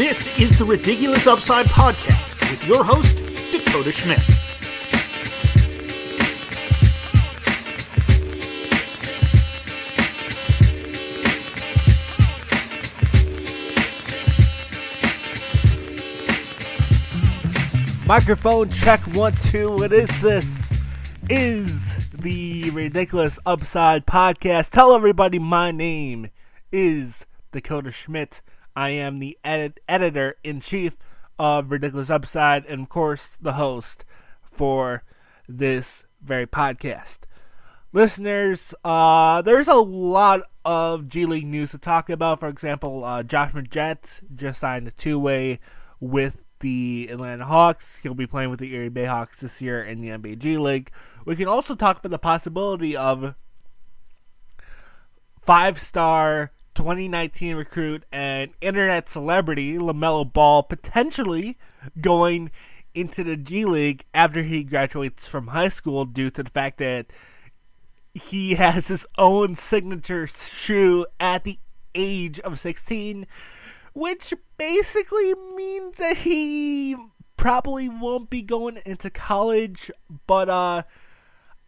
This is the Ridiculous Upside Podcast with your host, Dakota Schmidt. Microphone check one two. What is this? Is the Ridiculous Upside Podcast. Tell everybody my name is Dakota Schmidt. I am the edit- editor in chief of Ridiculous Upside and, of course, the host for this very podcast. Listeners, uh, there's a lot of G League news to talk about. For example, uh, Josh Magette just signed a two way with the Atlanta Hawks. He'll be playing with the Erie Bayhawks this year in the NBA G League. We can also talk about the possibility of five star 2019 recruit and internet celebrity LaMelo Ball potentially going into the G League after he graduates from high school due to the fact that he has his own signature shoe at the age of 16 which basically means that he probably won't be going into college but uh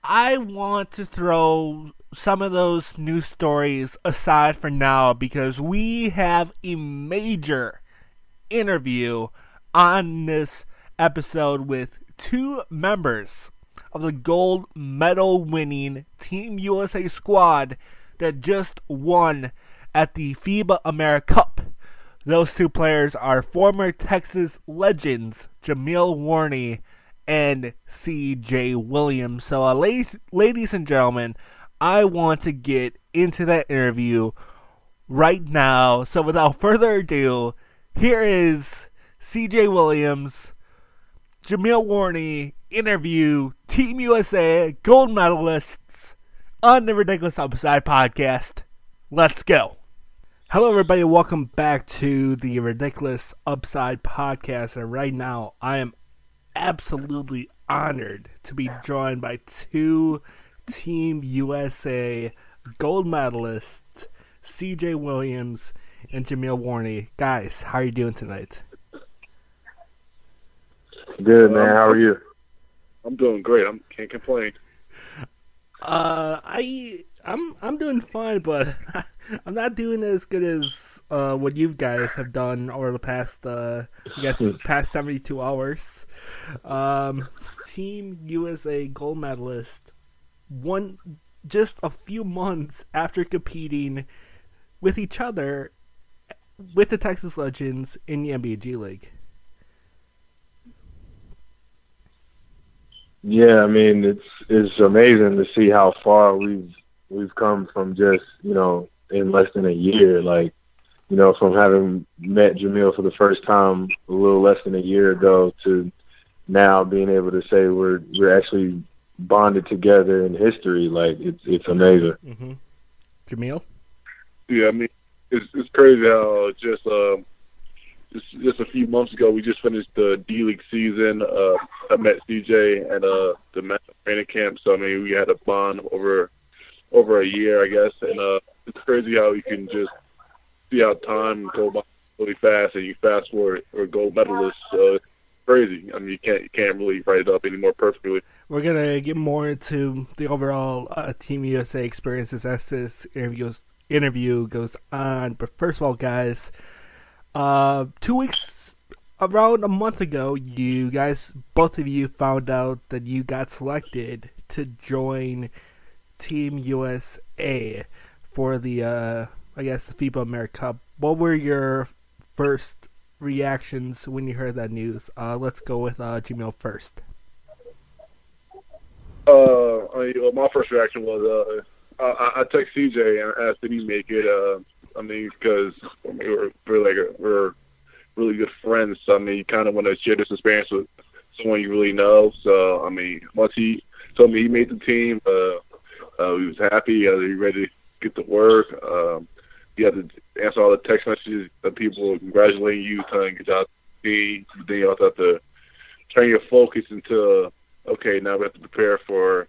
I want to throw some of those news stories aside for now because we have a major interview on this episode with two members of the gold medal winning Team USA squad that just won at the FIBA AmeriCup. Those two players are former Texas legends Jameel Warney and C.J. Williams. So, uh, ladies, ladies and gentlemen, I want to get into that interview right now. So, without further ado, here is C.J. Williams, Jameel Warney interview Team USA gold medalists on the Ridiculous Upside podcast. Let's go. Hello, everybody. Welcome back to the Ridiculous Upside podcast. And right now, I am absolutely honored to be joined by two Team USA gold medalists, CJ Williams and Jameel Warney. Guys, how are you doing tonight? Good man. How are you? I'm doing great. I can't complain. Uh, I I'm I'm doing fine, but I'm not doing as good as uh, what you guys have done over the past uh, I guess past 72 hours. Um, Team USA gold medalist one just a few months after competing with each other with the Texas Legends in the NBA G League. Yeah, I mean it's it's amazing to see how far we've we've come from just you know in less than a year. Like you know from having met Jameel for the first time a little less than a year ago to now being able to say we're we're actually bonded together in history. Like it's it's amazing. Mm-hmm. Jameel. Yeah, I mean it's it's crazy how just um just just a few months ago we just finished the D League season. Uh, I met CJ at uh the Met training camp, so I mean we had a bond over over a year, I guess, and uh it's crazy how you can just see how time go by really fast, and you fast forward or gold medalist. Uh, crazy. I mean, you can't you can't really write it up anymore perfectly. We're gonna get more into the overall uh, Team USA experiences as this interview interview goes on. But first of all, guys, uh, two weeks around a month ago, you guys, both of you, found out that you got selected to join Team USA for the, uh, I guess, the FIBA AmeriCup. What were your first reactions when you heard that news? Uh, let's go with uh, Jameel first. Uh, I, well, my first reaction was uh, I, I text CJ and asked did he make it. Uh, I mean, because I mean, we're we're like we're really good friends. So I mean, you kind of want to share this experience with someone you really know. So I mean, once he told me he made the team, uh, uh, he was happy. Uh, he ready to get to work. Um, you had to answer all the text messages that people congratulating you, telling good job then you also have to turn your focus into okay, now we have to prepare for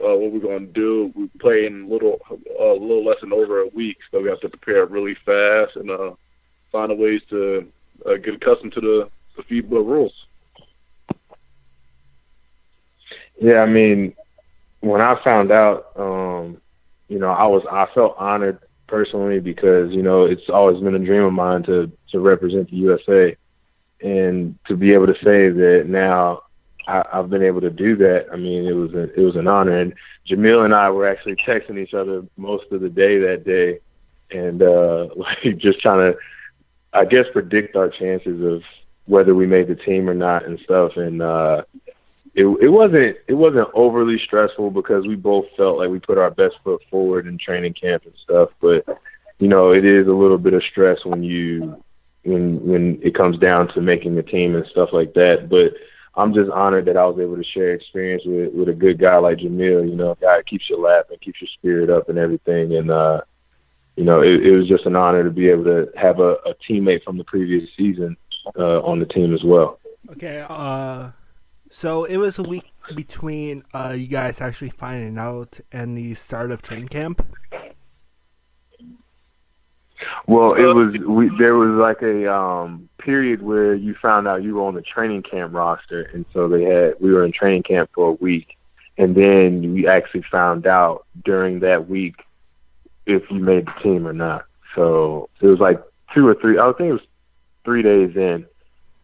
uh, what we're going to do. We play in a little, a uh, little less than over a week, so we have to prepare really fast. And uh, find a ways to uh, get accustomed to the the FIBA rules. Yeah, I mean, when I found out, um, you know, I was I felt honored personally because you know it's always been a dream of mine to to represent the USA, and to be able to say that now I, I've been able to do that. I mean, it was a, it was an honor. And Jameel and I were actually texting each other most of the day that day, and uh, like just trying to, I guess, predict our chances of whether we made the team or not and stuff. And uh, it it wasn't it wasn't overly stressful because we both felt like we put our best foot forward in training camp and stuff. But you know, it is a little bit of stress when you when when it comes down to making the team and stuff like that. But I'm just honored that I was able to share experience with with a good guy like Jameel. You know, a guy that keeps you laughing, and keeps your spirit up, and everything. And uh, you know, it, it was just an honor to be able to have a, a teammate from the previous season uh, on the team as well. Okay. Uh, so it was a week between uh, you guys actually finding out and the start of training camp. Well, it was we. There was like a um period where you found out you were on the training camp roster, and so they had we were in training camp for a week, and then we actually found out during that week if you made the team or not. So it was like two or three. I think it was three days in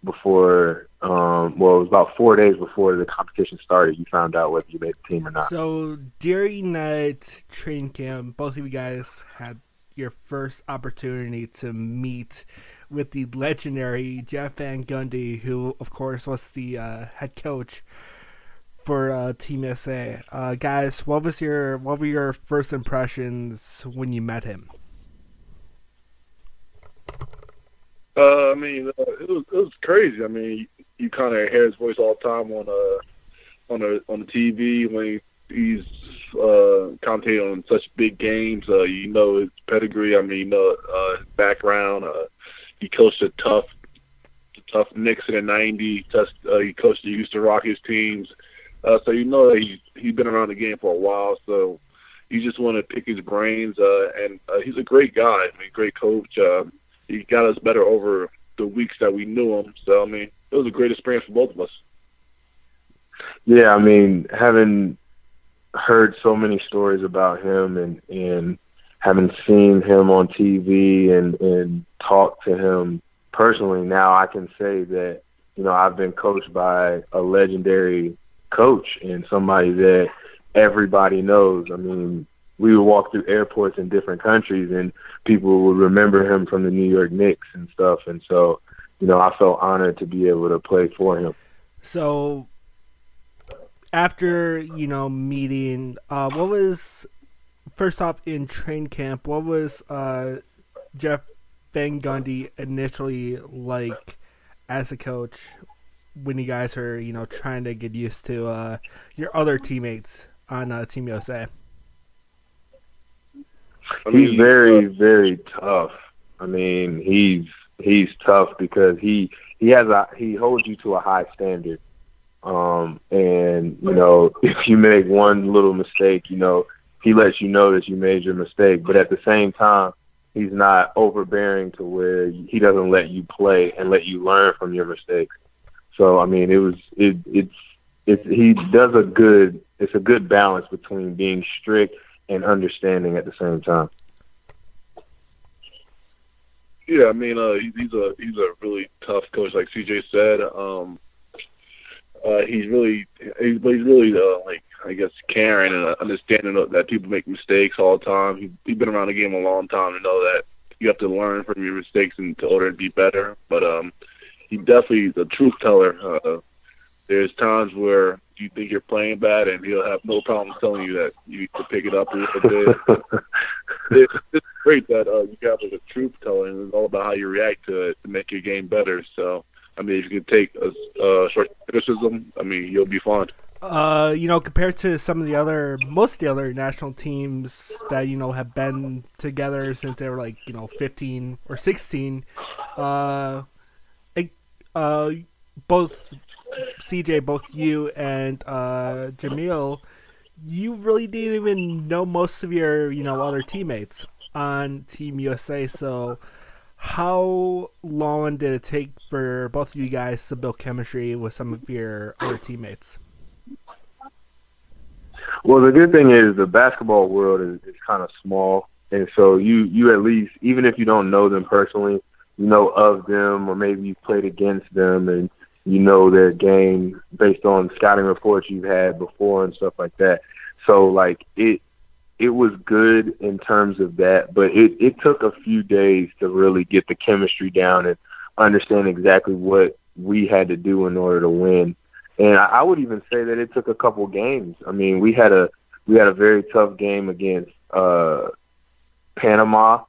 before. Um, well, it was about four days before the competition started. You found out whether you made the team or not. So during that training camp, both of you guys had your first opportunity to meet with the legendary Jeff Van Gundy, who, of course, was the uh, head coach for uh, Team USA. Uh, guys, what was your what were your first impressions when you met him? Uh, I mean, uh, it was it was crazy. I mean, you, kind of hear his voice all the time on uh on the on the TV when he, he's uh commentating on such big games. Uh, you know his pedigree. I mean, you know uh, his background. Uh, he coached a tough, tough Knicks in the '90s. Just, uh, he coached the Houston Rockets teams. Uh, so you know he he's been around the game for a while. So you just want to pick his brains. Uh, and uh, he's a great guy. I mean, great coach. Uh, he got us better over the weeks that we knew him. So I mean, it was a great experience for both of us. Yeah, I mean, having heard so many stories about him and and having seen him on TV and and talked to him personally, now I can say that you know I've been coached by a legendary coach and somebody that everybody knows. I mean, we would walk through airports in different countries and people would remember him from the New York Knicks and stuff. And so, you know, I felt honored to be able to play for him. So, after you know meeting, uh, what was first off in train camp? What was uh, Jeff Van Gundy initially like as a coach when you guys are you know trying to get used to uh, your other teammates on uh, Team USA? I mean, he's very very tough. I mean, he's he's tough because he he has a he holds you to a high standard. Um, and you know, if you make one little mistake, you know, he lets you know that you made your mistake. But at the same time, he's not overbearing to where he doesn't let you play and let you learn from your mistakes. So I mean, it was it it's it's he does a good it's a good balance between being strict and understanding at the same time. Yeah, I mean, uh, he's a he's a really tough coach, like CJ said. Um, uh, he's really he's, he's really uh, like I guess caring and understanding that people make mistakes all the time. He, he's been around the game a long time to know that you have to learn from your mistakes in order to be better. But um, he definitely is a truth teller. Uh, there's times where you think you're playing bad, and he'll have no problem telling you that you need to pick it up a little bit. it's, it's great that uh, you have like a truth teller, and it's all about how you react to it to make your game better. So, I mean, if you can take a, a short criticism, I mean, you'll be fine. Uh, you know, compared to some of the other, most of the other national teams that you know have been together since they were like you know 15 or 16, uh, it, uh, both CJ, both you and uh, Jameel, you really didn't even know most of your you know other teammates on Team USA. So, how long did it take for both of you guys to build chemistry with some of your other teammates? Well, the good thing is the basketball world is, is kind of small, and so you you at least even if you don't know them personally, you know of them, or maybe you've played against them, and you know their game based on scouting reports you've had before and stuff like that. So like it it was good in terms of that, but it, it took a few days to really get the chemistry down and understand exactly what we had to do in order to win. And I, I would even say that it took a couple games. I mean, we had a we had a very tough game against uh Panama.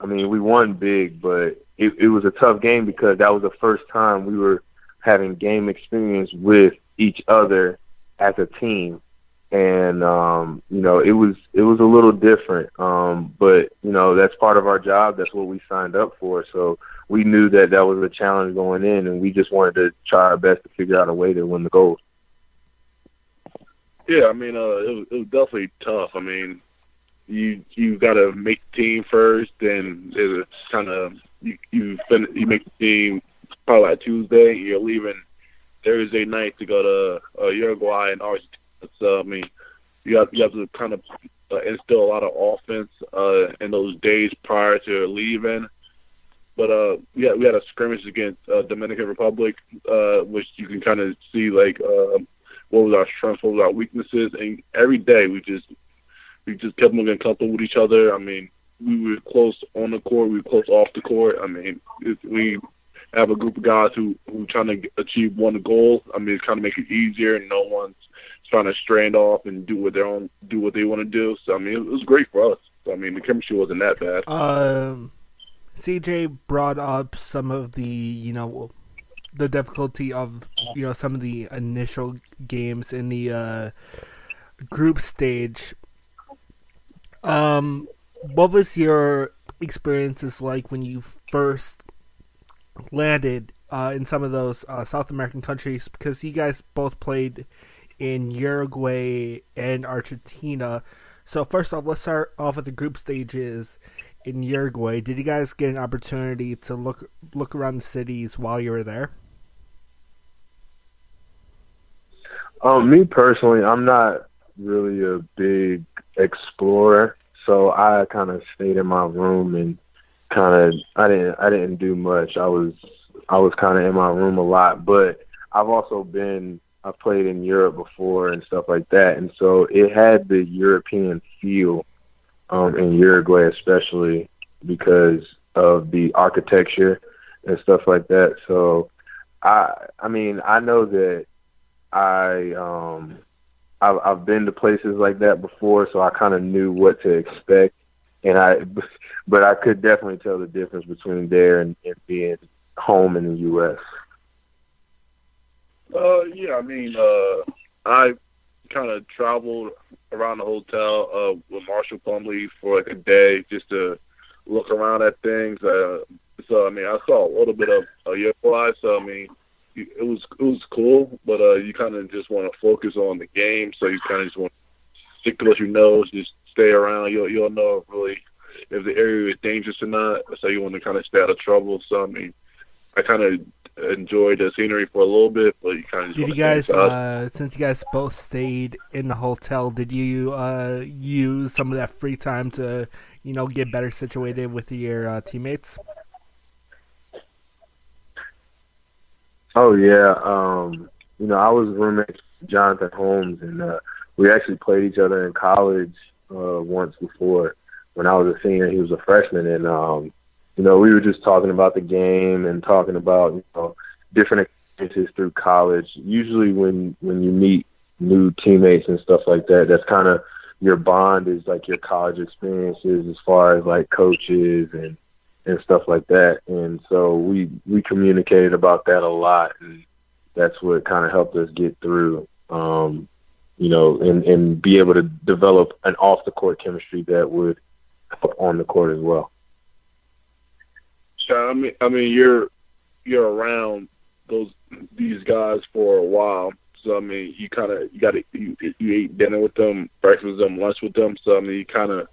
I mean, we won big, but it, it was a tough game because that was the first time we were having game experience with each other as a team and um, you know it was it was a little different. Um, but you know that's part of our job. That's what we signed up for. So we knew that that was a challenge going in, and we just wanted to try our best to figure out a way to win the gold. Yeah, I mean, uh, it was, it was definitely tough. I mean, you you got to make the team first, then it's kind of you you, fin- you make the team probably like Tuesday. You're leaving Thursday night to go to uh, Uruguay and Argentina so I mean, you have you have to kind of uh, instill a lot of offense uh, in those days prior to leaving. But uh, yeah, we had a scrimmage against uh, Dominican Republic, uh, which you can kind of see like uh, what was our strengths, what was our weaknesses, and every day we just we just kept moving comfortable with each other. I mean, we were close on the court, we were close off the court. I mean, it, we have a group of guys who who trying to achieve one goal. I mean, it's kind of make it easier, and no one's trying to strand off and do what their own do what they want to do. So I mean, it was great for us. So, I mean, the chemistry wasn't that bad. Um, CJ brought up some of the you know the difficulty of you know some of the initial games in the uh, group stage. Um, what was your experiences like when you first landed uh, in some of those uh, South American countries? Because you guys both played in Uruguay and Argentina. So first off, let's start off with the group stages in Uruguay. Did you guys get an opportunity to look look around the cities while you were there? Um, me personally, I'm not really a big explorer, so I kind of stayed in my room and kind of I didn't I didn't do much. I was I was kind of in my room a lot, but I've also been I've played in Europe before and stuff like that, and so it had the European feel um, in Uruguay, especially because of the architecture and stuff like that. So, I I mean I know that I um I've, I've been to places like that before, so I kind of knew what to expect, and I but I could definitely tell the difference between there and, and being home in the U.S. Uh, yeah, I mean, uh, I kind of traveled around the hotel uh, with Marshall Plumlee for like a day just to look around at things. Uh, so I mean, I saw a little bit of uh, UFI. So I mean, it was it was cool, but uh, you kind of just want to focus on the game. So you kind of just want to stick to what you know, just stay around. You'll you'll know really if the area is dangerous or not. So you want to kind of stay out of trouble. So I mean, I kind of enjoyed the scenery for a little bit, but you kind of did you guys uh, since you guys both stayed in the hotel, did you uh, use some of that free time to you know get better situated with your uh, teammates? Oh yeah, um, you know I was roommates with Jonathan Holmes, and uh, we actually played each other in college uh, once before. When I was a senior, he was a freshman, and um, you know, we were just talking about the game and talking about, you know, different experiences through college. Usually when when you meet new teammates and stuff like that, that's kind of your bond is like your college experiences as far as like coaches and and stuff like that. And so we we communicated about that a lot and that's what kind of helped us get through um you know and and be able to develop an off the court chemistry that would help on the court as well. I mean, I mean, you're you're around those these guys for a while. So I mean, you kind of you got to you, you eat dinner with them, breakfast with them, lunch with them. So I mean, you kind of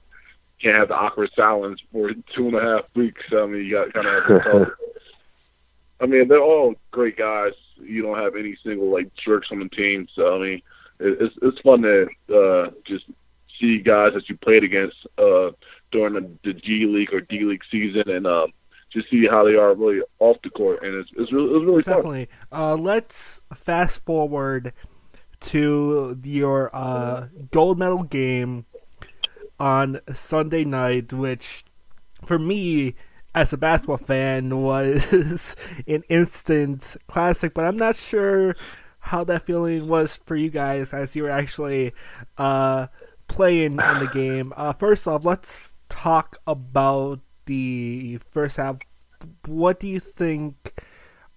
can't have the awkward silence for two and a half weeks. I mean, you got kind of have to talk. I mean, they're all great guys. You don't have any single like jerks on the team. So I mean, it, it's it's fun to uh, just see guys that you played against uh, during the, the G League or D League season, and um, just see how they are really off the court, and it's it's really, it's really definitely. Uh, let's fast forward to your uh, gold medal game on Sunday night, which for me as a basketball fan was an instant classic, but I'm not sure how that feeling was for you guys as you were actually uh, playing in the game. Uh, first off, let's talk about the first half. What do you think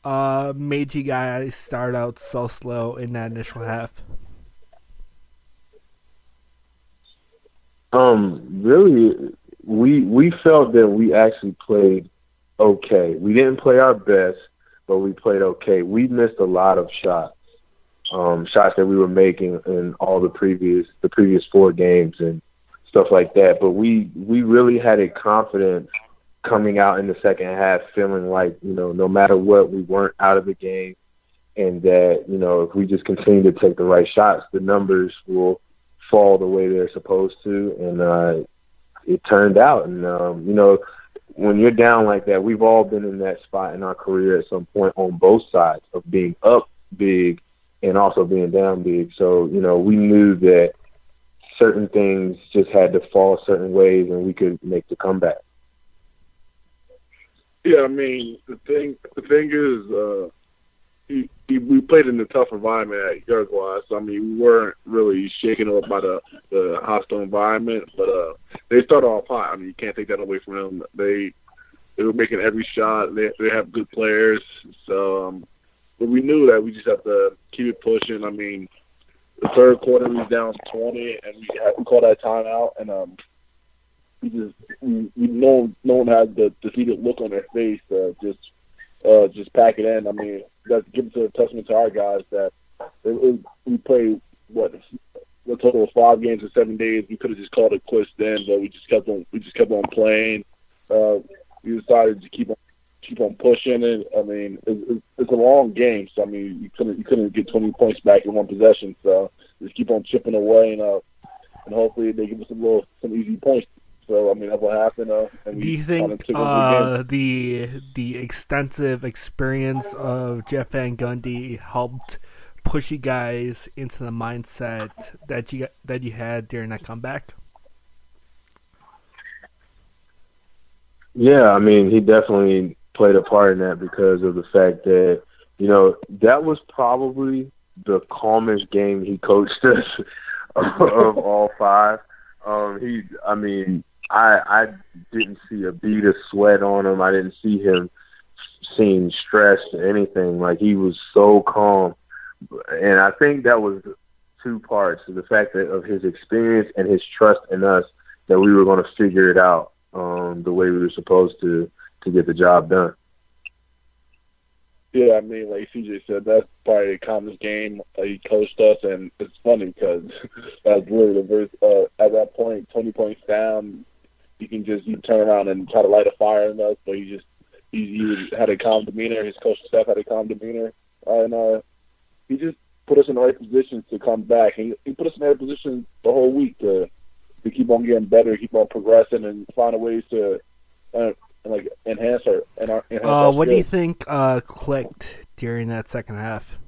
uh, made you guys start out so slow in that initial half? Um, really, we we felt that we actually played okay. We didn't play our best, but we played okay. We missed a lot of shots, um, shots that we were making in all the previous the previous four games and stuff like that. But we we really had a confidence coming out in the second half, feeling like you know no matter what, we weren't out of the game, and that you know if we just continue to take the right shots, the numbers will fall the way they're supposed to, and uh, it turned out. And um, you know, when you're down like that, we've all been in that spot in our career at some point on both sides of being up big and also being down big. So you know, we knew that certain things just had to fall certain ways, and we could make the comeback. Yeah, I mean the thing. The thing is, uh, he, he, we played in a tough environment at Uruguay. So I mean, we weren't really shaken up by the the hostile environment, but uh, they started off hot. I mean, you can't take that away from them. They they were making every shot. They they have good players. So, um, but we knew that we just have to keep it pushing. I mean, the third quarter we was down twenty, and we had to call that timeout, and um, we just we, we no no one had the defeated look on their face. Uh, just uh, just pack it in. I mean, that gives a testament to our guys that it, it, we played what a total of five games in seven days. We could have just called it quits then, but we just kept on we just kept on playing. Uh, we decided to keep on keep on pushing it. I mean, it, it's a long game, so I mean, you couldn't you couldn't get 20 points back in one possession. So just keep on chipping away, and uh, and hopefully they give us some little some easy points. So I mean, that's what happened. Uh, and Do you think uh, the the extensive experience of Jeff Van Gundy helped push you guys into the mindset that you that you had during that comeback? Yeah, I mean, he definitely played a part in that because of the fact that you know that was probably the calmest game he coached us of all five. Um, he, I mean, I I didn't see a bead of sweat on him. I didn't see him seem stressed or anything. Like he was so calm, and I think that was two parts: the fact that of his experience and his trust in us that we were going to figure it out um, the way we were supposed to to get the job done. Yeah, I mean, like CJ said, that's probably the calmest game he coached us, and it's funny because that's really the verse. Uh, at that point, twenty points down, you can just you turn around and try to light a fire in us, but he just he, he had a calm demeanor. His coaching staff had a calm demeanor, and uh, he just put us in the right position to come back. He, he put us in the right position the whole week to to keep on getting better, keep on progressing, and find ways to uh, like enhance our and our. Enhance uh, our what do you think uh, clicked during that second half?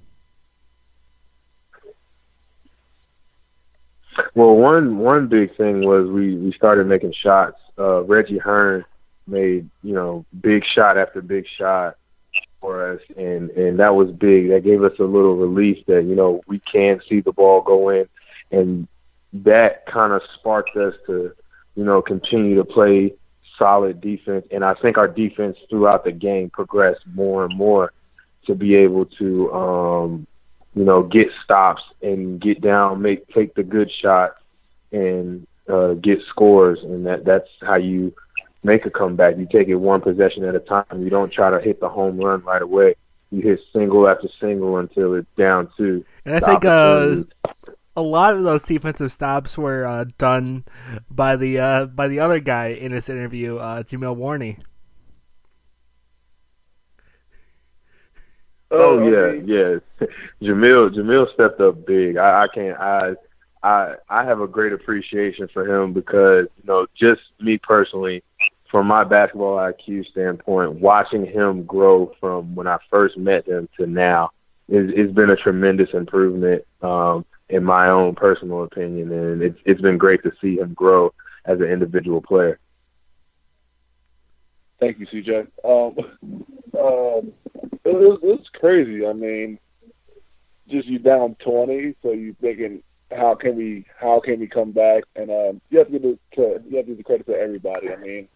Well, one one big thing was we we started making shots. Uh, Reggie Hearn made you know big shot after big shot for us, and and that was big. That gave us a little relief that you know we can see the ball go in, and that kind of sparked us to you know continue to play solid defense. And I think our defense throughout the game progressed more and more to be able to um, you know, get stops and get down, make take the good shots and uh, get scores, and that that's how you make a comeback. You take it one possession at a time. You don't try to hit the home run right away. You hit single after single until it's down two. And I think uh, a lot of those defensive stops were uh, done by the uh, by the other guy in this interview, uh, Jameel Warney. Oh yeah, yeah. Jameel Jameel stepped up big. I, I can't I I I have a great appreciation for him because, you know, just me personally, from my basketball IQ standpoint, watching him grow from when I first met him to now is it's been a tremendous improvement, um, in my own personal opinion and it's it's been great to see him grow as an individual player. Thank you, CJ. Um, um, it was, it was crazy. I mean, just you down twenty, so you thinking, how can we, how can we come back? And um, you have to give the you have to give the credit to everybody. I mean,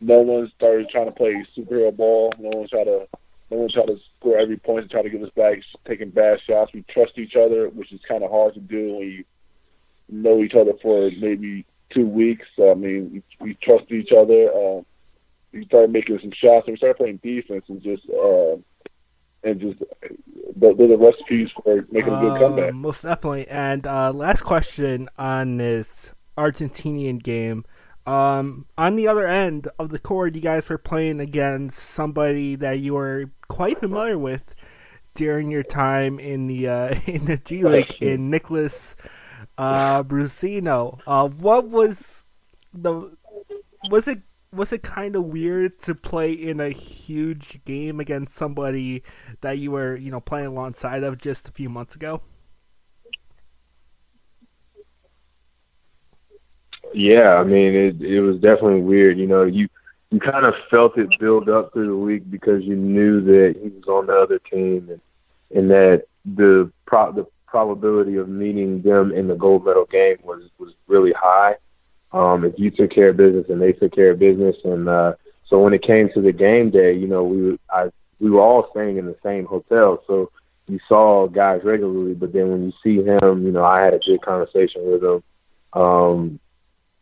no one started trying to play superhero ball. No one tried to, no one tried to score every point and try to get us back, taking bad shots. We trust each other, which is kind of hard to do when you know each other for maybe two weeks. I mean, we, we trust each other. Um, we started making some shots and we started playing defense and just uh, and just the, the recipes for making a good comeback. Um, most definitely. And uh, last question on this Argentinian game. Um, on the other end of the court, you guys were playing against somebody that you were quite familiar with during your time in the uh, in the G League in Nicholas uh, Brussino. Uh, what was the was it was it kind of weird to play in a huge game against somebody that you were, you know, playing alongside of just a few months ago? Yeah, I mean it it was definitely weird. You know, you you kind of felt it build up through the week because you knew that he was on the other team and and that the pro- the probability of meeting them in the gold medal game was was really high um, if you took care of business and they took care of business. And uh, so when it came to the game day, you know, we I we were all staying in the same hotel, so you saw guys regularly. But then when you see him, you know, I had a good conversation with him um,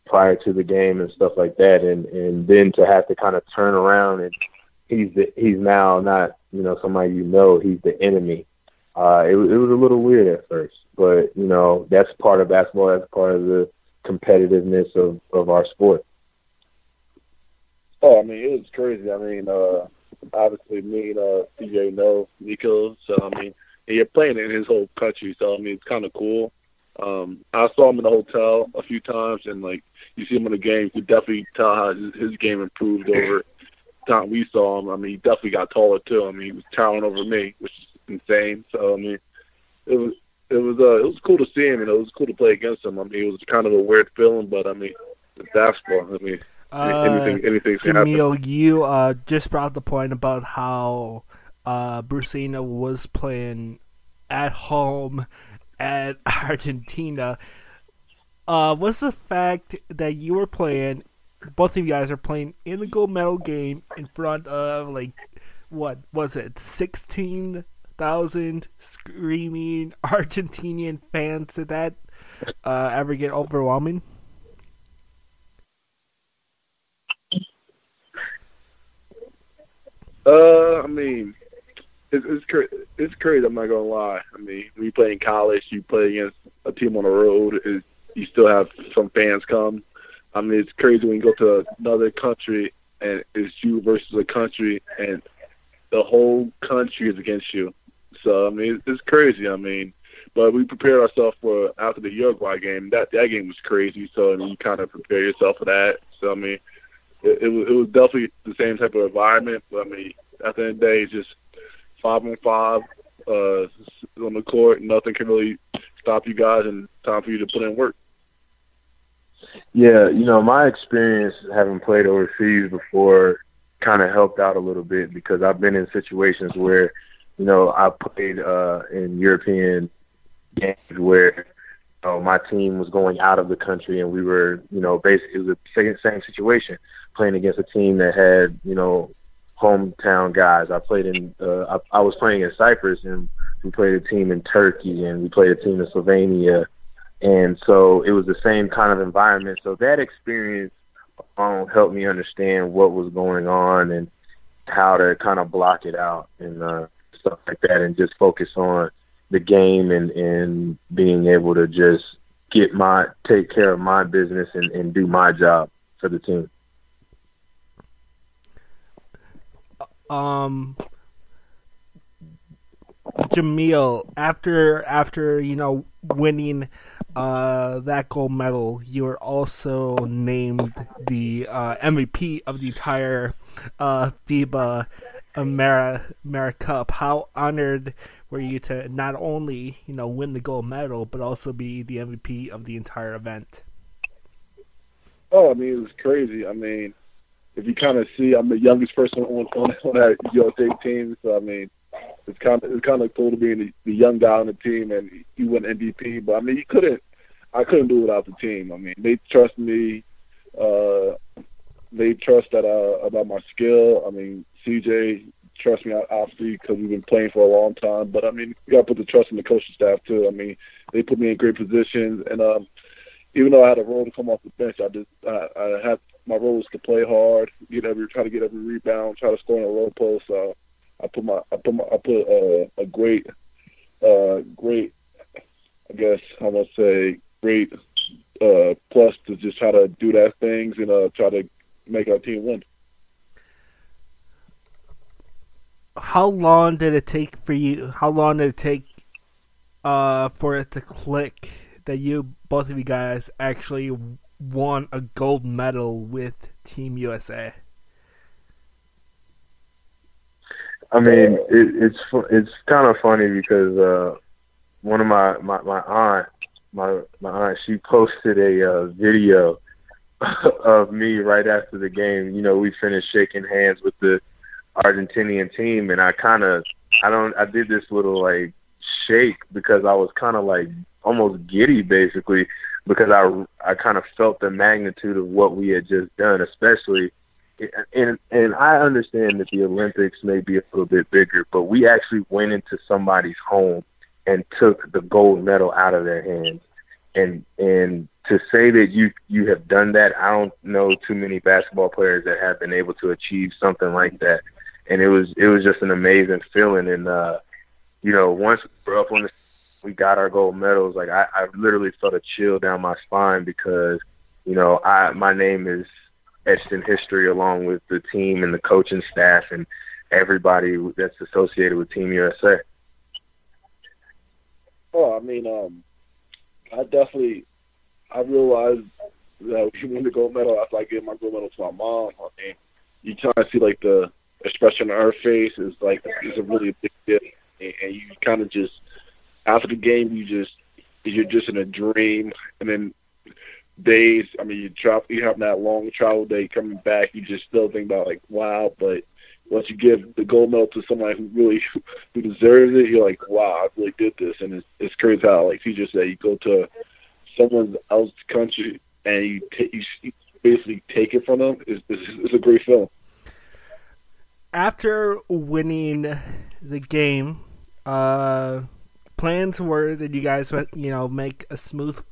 prior to the game and stuff like that, and and then to have to kind of turn around and he's the, he's now not you know somebody you know he's the enemy. Uh, it, it was a little weird at first, but you know that's part of basketball. That's part of the competitiveness of, of our sport. Oh, I mean, it was crazy. I mean, uh, obviously, me and uh, CJ know Nico, so I mean, and you're playing in his whole country, so I mean, it's kind of cool. Um, I saw him in the hotel a few times, and like you see him in the game, you definitely tell how his, his game improved over time we saw him. I mean, he definitely got taller too. I mean, he was towering over me, which is insane. So I mean, it was it was uh, it was cool to see him, and it was cool to play against him. I mean, it was kind of a weird feeling, but I mean, it's basketball. I mean, uh, anything anything can Jameel, happen. you uh, just brought the point about how uh, Brussino was playing at home at Argentina. Uh, was the fact that you were playing, both of you guys are playing in the gold medal game in front of like, what was it, sixteen thousand screaming Argentinian fans. Did that uh, ever get overwhelming? Uh, I mean, it's it's, cra- it's crazy. I'm not gonna lie. I mean, when you play in college, you play against a team on the road. Is you still have some fans come. I mean, it's crazy when you go to another country and it's you versus a country, and the whole country is against you. So I mean, it's crazy. I mean, but we prepared ourselves for after the Uruguay game. That that game was crazy. So I mean, you kind of prepare yourself for that. So I mean, it, it was it was definitely the same type of environment. But I mean, at the end of the day, it's just five on five uh, on the court. Nothing can really stop you guys, and time for you to put in work. Yeah, you know, my experience having played overseas before kind of helped out a little bit because I've been in situations where you know, I played uh, in European games where you know, my team was going out of the country, and we were, you know, basically it was the same same situation, playing against a team that had, you know, hometown guys. I played in, uh, I, I was playing in Cyprus, and we played a team in Turkey, and we played a team in Slovenia, and so it was the same kind of environment. So that experience um, helped me understand what was going on and how to kind of block it out and uh, stuff like that, and just focus on the game and and being able to just get my take care of my business and, and do my job for the team. Um, Jameel, after after you know winning uh, that gold medal, you were also named the uh, MVP of the entire uh, FIBA Amera Amera Cup. How honored were you to not only you know win the gold medal, but also be the MVP of the entire event? Oh, I mean, it was crazy. I mean, if you kind of see, I'm the youngest person on on, on that USA team, so I mean, it's kind of it's kind of cool to be the, the young guy on the team and you win MVP. But I mean, you couldn't, I couldn't do it without the team. I mean, they trust me. Uh, they trust that uh, about my skill. I mean, CJ trust me obviously because we've been playing for a long time. But I mean, you got to put the trust in the coaching staff too. I mean, they put me in great positions, and um, even though I had a role to come off the bench, I just I, I had my role was to play hard, get every try to get every rebound, try to score in a low post. I put my I put my I put a, a great uh great I guess I must say great uh plus to just try to do that things and uh try to make our team win. How long did it take for you? How long did it take uh for it to click that you both of you guys actually won a gold medal with Team USA? I mean, it, it's it's kind of funny because uh, one of my, my my aunt, my my aunt, she posted a uh, video of me right after the game. You know, we finished shaking hands with the Argentinian team, and I kind of, I don't, I did this little like shake because I was kind of like almost giddy, basically, because I I kind of felt the magnitude of what we had just done, especially and and I understand that the Olympics may be a little bit bigger, but we actually went into somebody's home and took the gold medal out of their hands. And and to say that you you have done that, I don't know too many basketball players that have been able to achieve something like that. And it was it was just an amazing feeling. And uh, you know, once we're up on the we got our gold medals, like I, I literally felt a chill down my spine because, you know, I my name is etched in history along with the team and the coaching staff and everybody that's associated with Team USA. Oh, I mean, um, I definitely, I realized that we won the gold medal after I gave my gold medal to my mom. I mean, you kind of see like the expression on her face is like it's a really big deal, and, and you kind of just after the game you just you're just in a dream, and then days. I mean, you travel, you have that long travel day coming back. You just still think about like, wow. But once you give the gold medal to somebody who really who deserves it, you're like, wow, I really did this. And it's it's crazy how, like you just said, you go to someone else's country and you take you basically take it from them. It's, it's, it's a great film. After winning the game, uh, plans were that you guys would, you know, make a smooth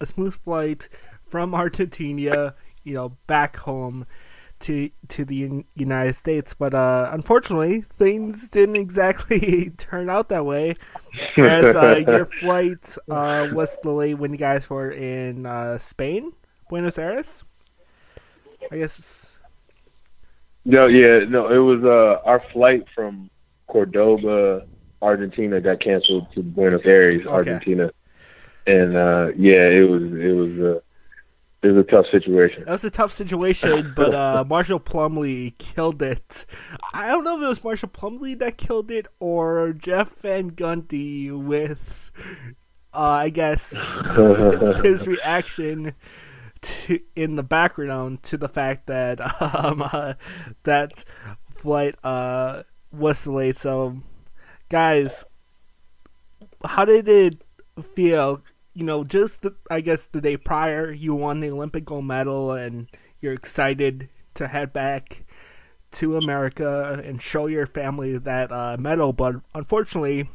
a smooth flight from Argentina, you know, back home to to the United States. But uh, unfortunately, things didn't exactly turn out that way. As uh, your flight uh, was delayed when you guys were in uh, Spain, Buenos Aires. I guess. No, yeah, no. It was uh, our flight from Cordoba, Argentina, got canceled to Buenos Aires, okay. Argentina and uh, yeah, it was it was a it was a tough situation. That was a tough situation, but uh, Marshall Plumlee killed it. I don't know if it was Marshall Plumlee that killed it or Jeff Van Gundy with, uh, I guess, his reaction to in the background to the fact that um, uh, that flight uh, was delayed. So, guys, how did it feel you know, just the, I guess the day prior, you won the Olympic gold medal, and you're excited to head back to America and show your family that uh, medal. But unfortunately,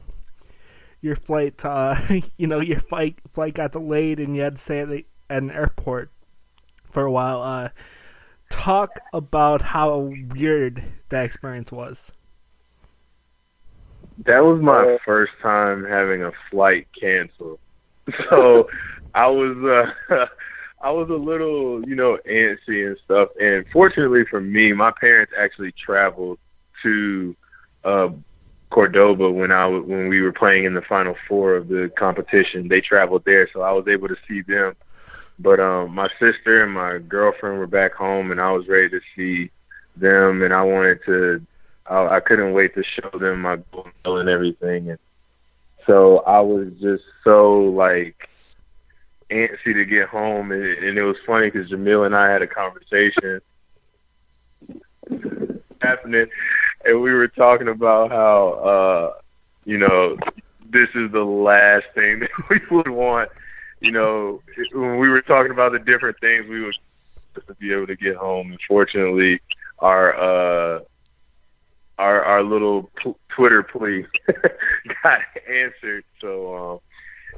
your flight, uh, you know, your flight flight got delayed, and you had to stay at, the, at an airport for a while. Uh, talk about how weird that experience was. That was my Uh, first time having a flight canceled. So I was uh I was a little, you know, antsy and stuff. And fortunately for me, my parents actually traveled to uh Cordoba when I w- when we were playing in the final four of the competition. They traveled there, so I was able to see them. But um my sister and my girlfriend were back home and I was ready to see them and I wanted to I, I couldn't wait to show them my gold medal and everything. And so I was just so like antsy to get home, and, and it was funny because Jameel and I had a conversation happening, and we were talking about how uh, you know this is the last thing that we would want. You know, when we were talking about the different things we would to be able to get home. Unfortunately, our uh, our our little p- Twitter plea got answered. So um,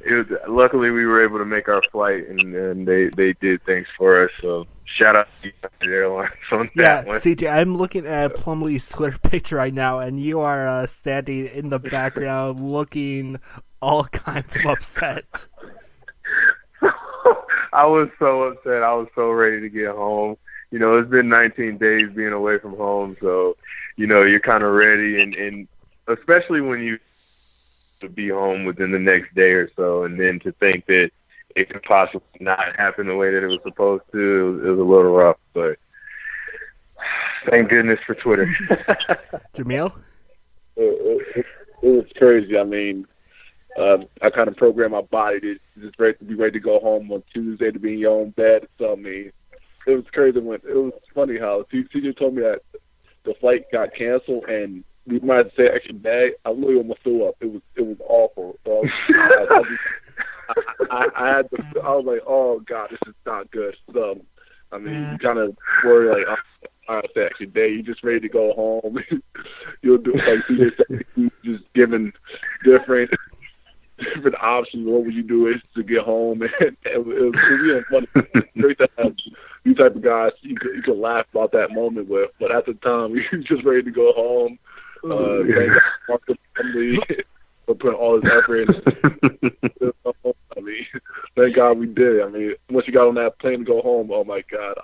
it was, luckily we were able to make our flight, and, and they they did things for us. So shout out to United Airlines on Yeah, that one. CJ, I'm looking at Plumlee's Twitter picture right now, and you are uh, standing in the background looking all kinds of upset. I was so upset. I was so ready to get home. You know, it's been 19 days being away from home, so you know you're kind of ready, and and especially when you to be home within the next day or so, and then to think that it could possibly not happen the way that it was supposed to, it was, it was a little rough. But thank goodness for Twitter. Jameel? it, it, it was crazy. I mean, uh, I kind of programmed my body to just ready to be ready to go home on Tuesday to be in your own bed. So I mean, it was crazy. When it was funny how CJ told me that the flight got canceled and we might have to say extra day. I really almost threw up. It was it was awful. So I, was, I, I, I, I had to. I was like, oh god, this is not good. So I mean, you kind of worry like. Oh, all right, extra day. You're just ready to go home. You'll do like CJ said, just giving different different options. What would you do is to get home? And it, it, was, it was funny. Great to have you type of guys you could, you could laugh about that moment with. But at the time, you're just ready to go home. Uh, thank God for the family for putting all this effort in. I mean, thank God we did. I mean, once you got on that plane to go home, oh my God,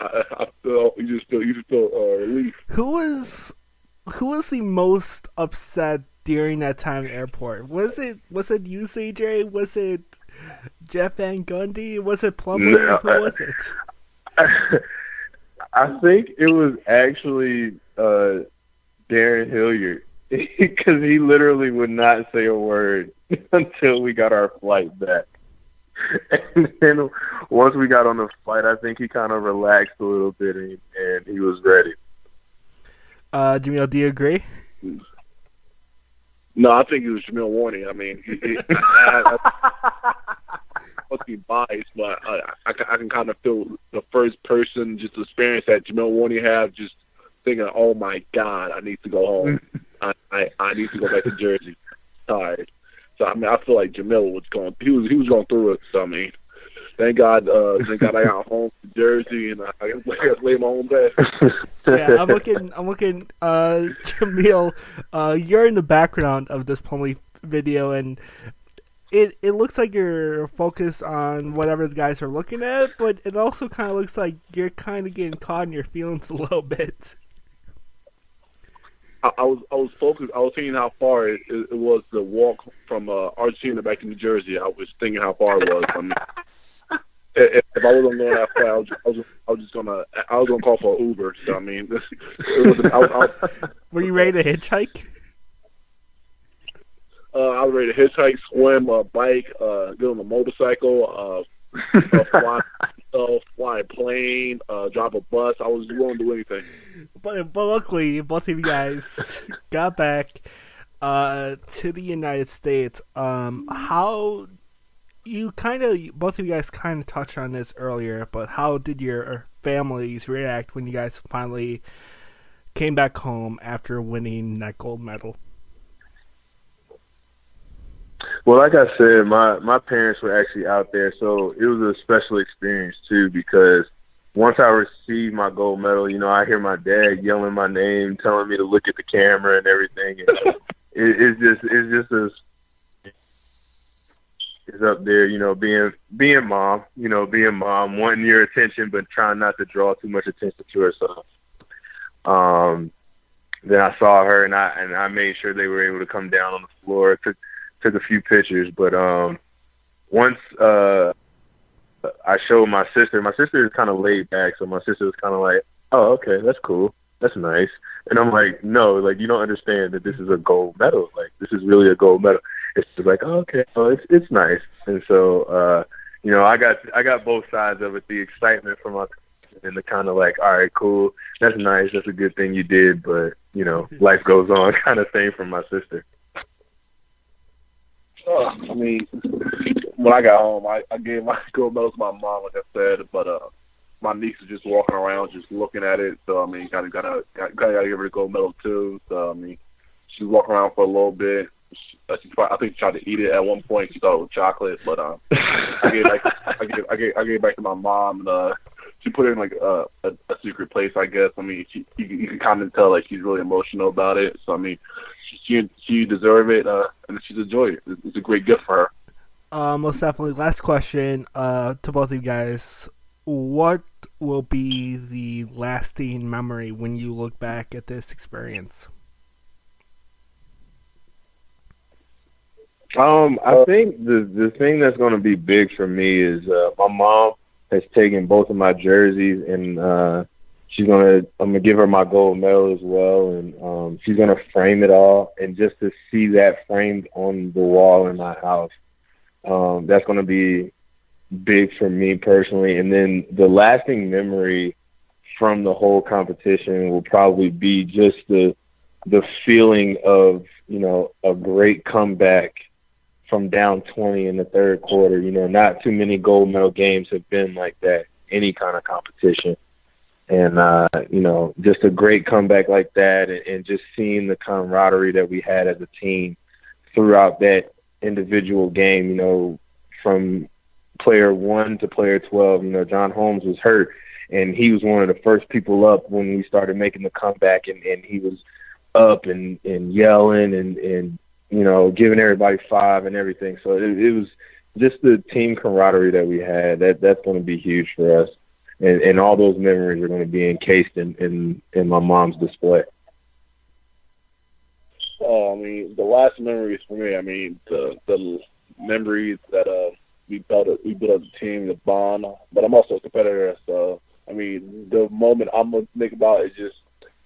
I, I feel you just feel you just feel uh, relief. Who was who was the most upset during that time at the airport? Was it was it you, CJ? Was it Jeff Van Gundy? Was it Plumlee? No, Who was it? I think it was actually uh, Darrun Hilliard because he literally would not say a word until we got our flight back. And then once we got on the flight, I think he kind of relaxed a little bit and, and he was ready. Uh, Jameel, do you agree? No, I think it was Jameel Warney. I mean, he, he, I, I, must be biased, but I, I, I can kind of feel the first person just experience that Jameel Warney had, just thinking, "Oh my God, I need to go home. I, I, I need to go back to Jersey. Tired." So I mean, I feel like Jameel was going. He was he was going through it. So I mean, thank God, uh, thank God I got home to Jersey and I, I got to lay in my own bed. yeah, I'm looking. I'm looking. Uh, Jameel, uh, you're in the background of this Plumlee video, and it it looks like you're focused on whatever the guys are looking at, but it also kind of looks like you're kind of getting caught in your feelings a little bit. I, I was I was focused. I was thinking how far it, it, it was the walk from uh, Argentina back to New Jersey. I was thinking how far it was. I mean, if, if I wasn't going that far, I was, I was I was just gonna I was gonna call for an Uber. So I mean, it was. I, I, Were you ready to hitchhike? Uh, I was ready to hitchhike, swim, uh, bike, uh, get on a motorcycle, uh, uh, fly, uh, fly a plane, uh, drive a bus. I was willing to do anything. But, but luckily, both of you guys got back uh, to the United States. Um, how you kind of both of you guys kind of touched on this earlier, but how did your families react when you guys finally came back home after winning that gold medal? Well, like I said, my my parents were actually out there, so it was a special experience too. Because once I received my gold medal, you know, I hear my dad yelling my name, telling me to look at the camera and everything. And it, it's just it's just as is up there, you know, being being mom, you know, being mom, wanting your attention but trying not to draw too much attention to herself. Um then I saw her and I and I made sure they were able to come down on the floor, took took a few pictures, but um once uh I showed my sister, my sister is kinda laid back, so my sister was kinda like, Oh, okay, that's cool. That's nice. And I'm like, No, like you don't understand that this is a gold medal. Like this is really a gold medal it's just like, oh, okay, well, it's it's nice. And so, uh, you know, I got I got both sides of it: the excitement from my and the kind of like, all right, cool, that's nice, that's a good thing you did, but you know, life goes on, kind of thing from my sister. Uh, I mean, when I got home, I, I gave my gold medal to my mom, like I said, but uh, my niece was just walking around, just looking at it. So I mean, kind of gotta gotta gotta give her the gold medal too. So I mean, she walking around for a little bit. Uh, she I think she tried to eat it at one point. She thought it was chocolate, but um, I gave back, I gave, I gave, I gave back to my mom, and uh, she put it in like a, a, a secret place, I guess. I mean, she, you, you can kind of tell like she's really emotional about it. So I mean, she she deserve it, uh, and she's enjoy it. It's a great gift for her. Uh, most definitely. Last question uh, to both of you guys: What will be the lasting memory when you look back at this experience? Um, I think the the thing that's going to be big for me is uh, my mom has taken both of my jerseys and uh, she's gonna I'm gonna give her my gold medal as well, and um, she's gonna frame it all, and just to see that framed on the wall in my house, um, that's gonna be big for me personally. And then the lasting memory from the whole competition will probably be just the the feeling of you know a great comeback from down 20 in the third quarter. You know, not too many gold medal games have been like that, any kind of competition. And, uh, you know, just a great comeback like that and, and just seeing the camaraderie that we had as a team throughout that individual game, you know, from player one to player 12, you know, John Holmes was hurt and he was one of the first people up when we started making the comeback and, and he was up and, and yelling and, and you know, giving everybody five and everything. So it, it was just the team camaraderie that we had. That that's going to be huge for us, and and all those memories are going to be encased in in in my mom's display. Oh, I mean, the last memories for me. I mean, the the memories that uh we built we built a team, the bond. But I'm also a competitor, so I mean, the moment I'm gonna think about is just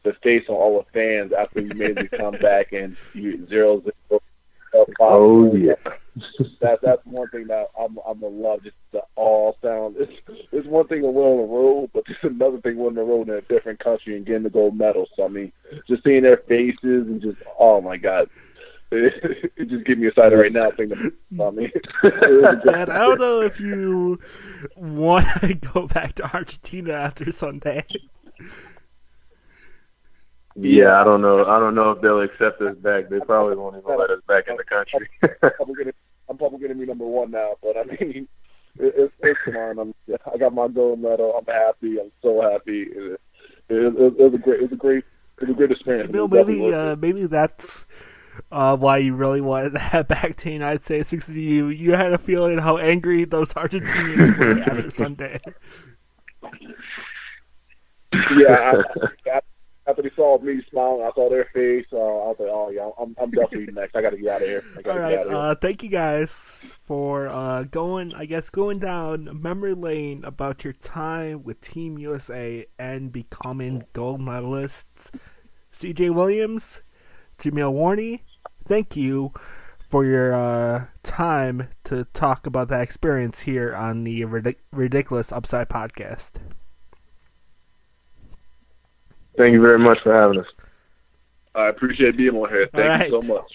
the face on all the fans after we made the comeback and you zero zero. Oh, oh yeah, that that's one thing that I'm I'm gonna love. Just the all sound. It's it's one thing to win on the road, but it's another thing winning the road in a different country and getting the gold medal. So I mean, just seeing their faces and just oh my god. It, it just gets me excited right now thinking about me. Man, I don't know if you want to go back to Argentina after Sunday. Yeah, I don't know. I don't know if they'll accept us back. They probably won't even let us back in the country. I'm probably gonna, I'm probably gonna be number one now, but I mean, it, it's it's fine. I'm, I got my gold medal. I'm happy. I'm so happy. It, it, it, it was a great, it was a great, it was a great experience. Bill, maybe, uh, maybe that's uh, why you really wanted to head back to the United States because you you had a feeling how angry those Argentinians were after Sunday. Yeah, I, I, after they saw me smiling, I saw their face. Uh, I was like, "Oh yeah, I'm, I'm definitely next. I got to get out of here." All right, uh, thank you guys for uh, going. I guess going down memory lane about your time with Team USA and becoming gold medalists. C.J. Williams, Jameel Warney, thank you for your uh, time to talk about that experience here on the Ridic- Ridiculous Upside podcast. Thank you very much for having us. I appreciate being on here. Thank right. you so much.